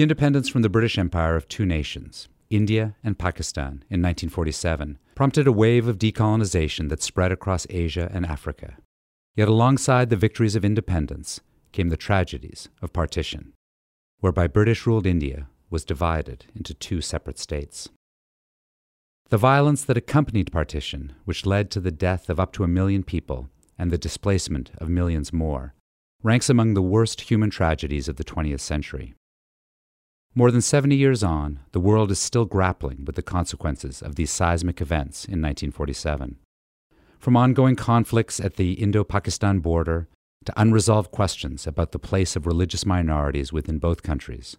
The independence from the British Empire of two nations, India and Pakistan, in 1947, prompted a wave of decolonization that spread across Asia and Africa. Yet alongside the victories of independence came the tragedies of partition, whereby British ruled India was divided into two separate states. The violence that accompanied partition, which led to the death of up to a million people and the displacement of millions more, ranks among the worst human tragedies of the 20th century. More than 70 years on, the world is still grappling with the consequences of these seismic events in 1947. From ongoing conflicts at the Indo Pakistan border to unresolved questions about the place of religious minorities within both countries,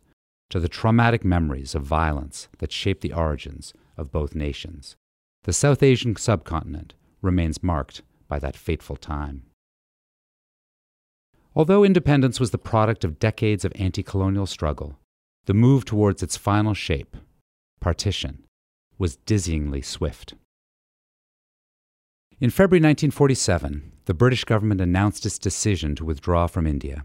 to the traumatic memories of violence that shaped the origins of both nations. The South Asian subcontinent remains marked by that fateful time. Although independence was the product of decades of anti colonial struggle, the move towards its final shape, partition, was dizzyingly swift. In February 1947, the British government announced its decision to withdraw from India.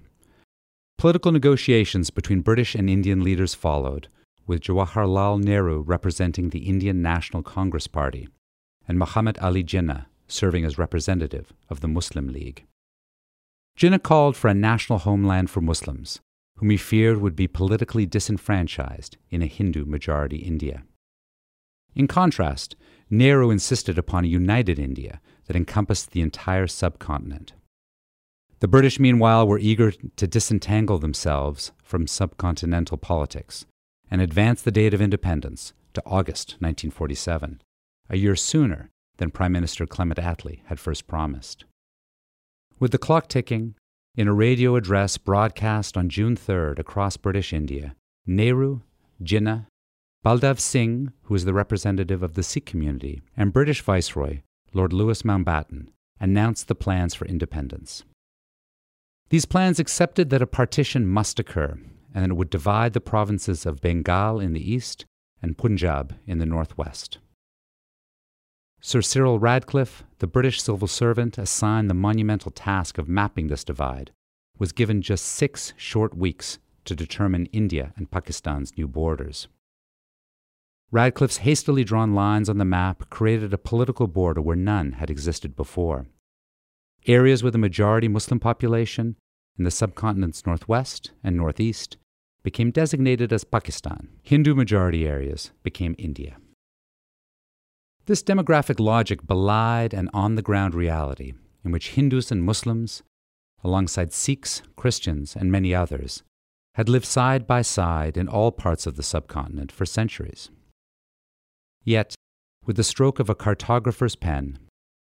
Political negotiations between British and Indian leaders followed, with Jawaharlal Nehru representing the Indian National Congress Party and Muhammad Ali Jinnah serving as representative of the Muslim League. Jinnah called for a national homeland for Muslims, whom he feared would be politically disenfranchised in a Hindu majority India. In contrast, Nehru insisted upon a united India that encompassed the entire subcontinent. The British, meanwhile, were eager to disentangle themselves from subcontinental politics and advance the date of independence to August 1947, a year sooner than Prime Minister Clement Attlee had first promised. With the clock ticking, in a radio address broadcast on June 3rd across British India, Nehru, Jinnah, Baldev Singh, who was the representative of the Sikh community, and British Viceroy Lord Louis Mountbatten announced the plans for independence. These plans accepted that a partition must occur and that it would divide the provinces of Bengal in the east and Punjab in the northwest. Sir Cyril Radcliffe, the British civil servant assigned the monumental task of mapping this divide, was given just six short weeks to determine India and Pakistan's new borders. Radcliffe's hastily drawn lines on the map created a political border where none had existed before. Areas with a majority Muslim population in the subcontinent's northwest and northeast became designated as Pakistan. Hindu majority areas became India. This demographic logic belied an on the ground reality in which Hindus and Muslims, alongside Sikhs, Christians, and many others, had lived side by side in all parts of the subcontinent for centuries. Yet, with the stroke of a cartographer's pen,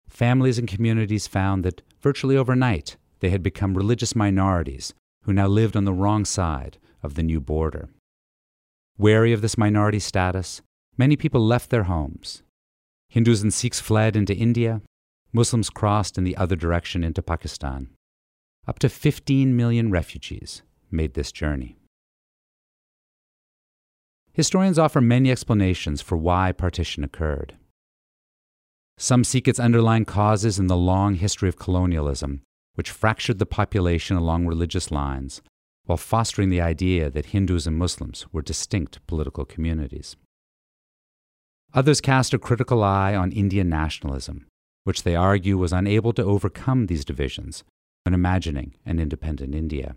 families and communities found that virtually overnight they had become religious minorities who now lived on the wrong side of the new border. Wary of this minority status, many people left their homes. Hindus and Sikhs fled into India, Muslims crossed in the other direction into Pakistan. Up to 15 million refugees made this journey. Historians offer many explanations for why partition occurred. Some seek its underlying causes in the long history of colonialism, which fractured the population along religious lines while fostering the idea that Hindus and Muslims were distinct political communities. Others cast a critical eye on Indian nationalism, which they argue was unable to overcome these divisions when imagining an independent India.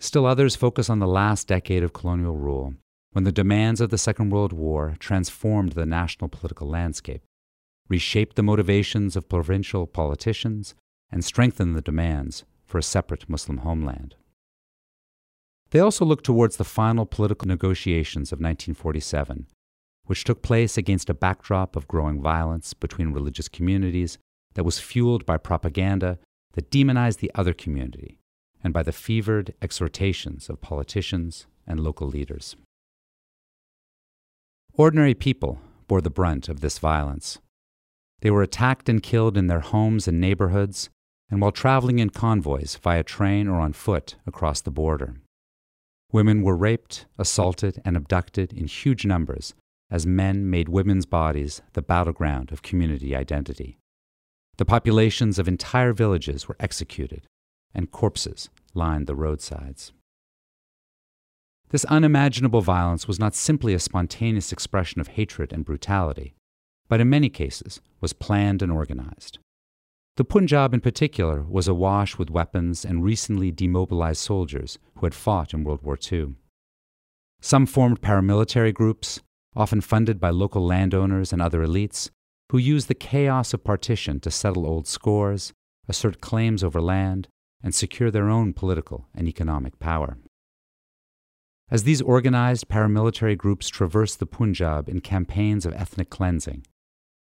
Still others focus on the last decade of colonial rule, when the demands of the Second World War transformed the national political landscape, reshaped the motivations of provincial politicians, and strengthened the demands for a separate Muslim homeland. They also look towards the final political negotiations of 1947, which took place against a backdrop of growing violence between religious communities that was fueled by propaganda that demonized the other community and by the fevered exhortations of politicians and local leaders. Ordinary people bore the brunt of this violence. They were attacked and killed in their homes and neighborhoods, and while traveling in convoys via train or on foot across the border. Women were raped, assaulted, and abducted in huge numbers as men made women's bodies the battleground of community identity. The populations of entire villages were executed, and corpses lined the roadsides. This unimaginable violence was not simply a spontaneous expression of hatred and brutality, but in many cases was planned and organized. The Punjab, in particular, was awash with weapons and recently demobilized soldiers who had fought in World War II. Some formed paramilitary groups, often funded by local landowners and other elites, who use the chaos of partition to settle old scores, assert claims over land, and secure their own political and economic power. As these organized paramilitary groups traversed the Punjab in campaigns of ethnic cleansing,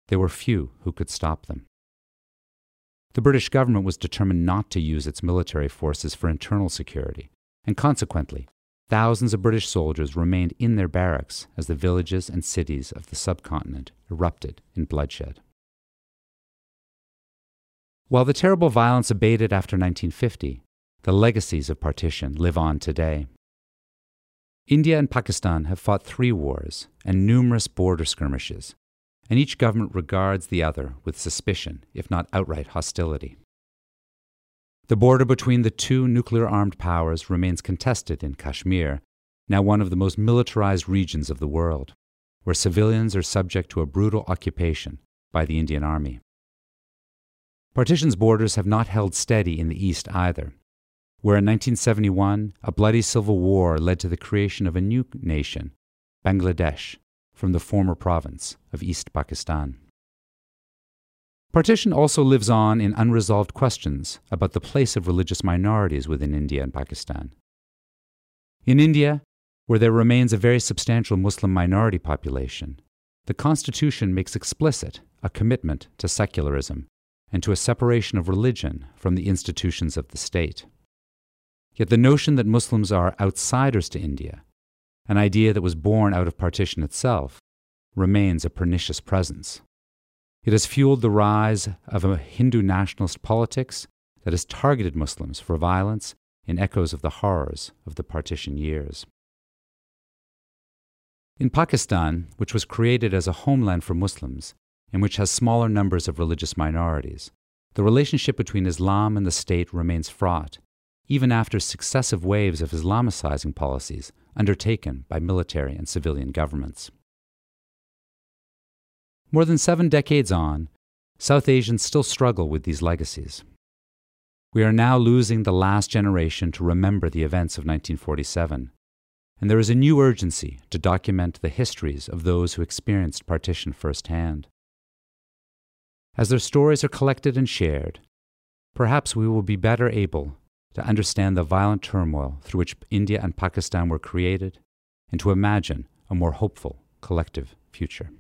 there were few who could stop them. The British government was determined not to use its military forces for internal security, and consequently, thousands of British soldiers remained in their barracks as the villages and cities of the subcontinent erupted in bloodshed. While the terrible violence abated after 1950, the legacies of partition live on today. India and Pakistan have fought three wars and numerous border skirmishes, and each government regards the other with suspicion, if not outright hostility. The border between the two nuclear armed powers remains contested in Kashmir, now one of the most militarized regions of the world, where civilians are subject to a brutal occupation by the Indian Army. Partition's borders have not held steady in the East either, where in 1971 a bloody civil war led to the creation of a new nation, Bangladesh, from the former province of East Pakistan. Partition also lives on in unresolved questions about the place of religious minorities within India and Pakistan. In India, where there remains a very substantial Muslim minority population, the Constitution makes explicit a commitment to secularism and to a separation of religion from the institutions of the state. Yet the notion that Muslims are outsiders to India an idea that was born out of partition itself, remains a pernicious presence. It has fueled the rise of a Hindu nationalist politics that has targeted Muslims for violence in echoes of the horrors of the partition years. In Pakistan, which was created as a homeland for Muslims and which has smaller numbers of religious minorities, the relationship between Islam and the state remains fraught, even after successive waves of Islamicizing policies undertaken by military and civilian governments. More than seven decades on, South Asians still struggle with these legacies. We are now losing the last generation to remember the events of 1947, and there is a new urgency to document the histories of those who experienced partition firsthand. As their stories are collected and shared, perhaps we will be better able to understand the violent turmoil through which India and Pakistan were created, and to imagine a more hopeful collective future.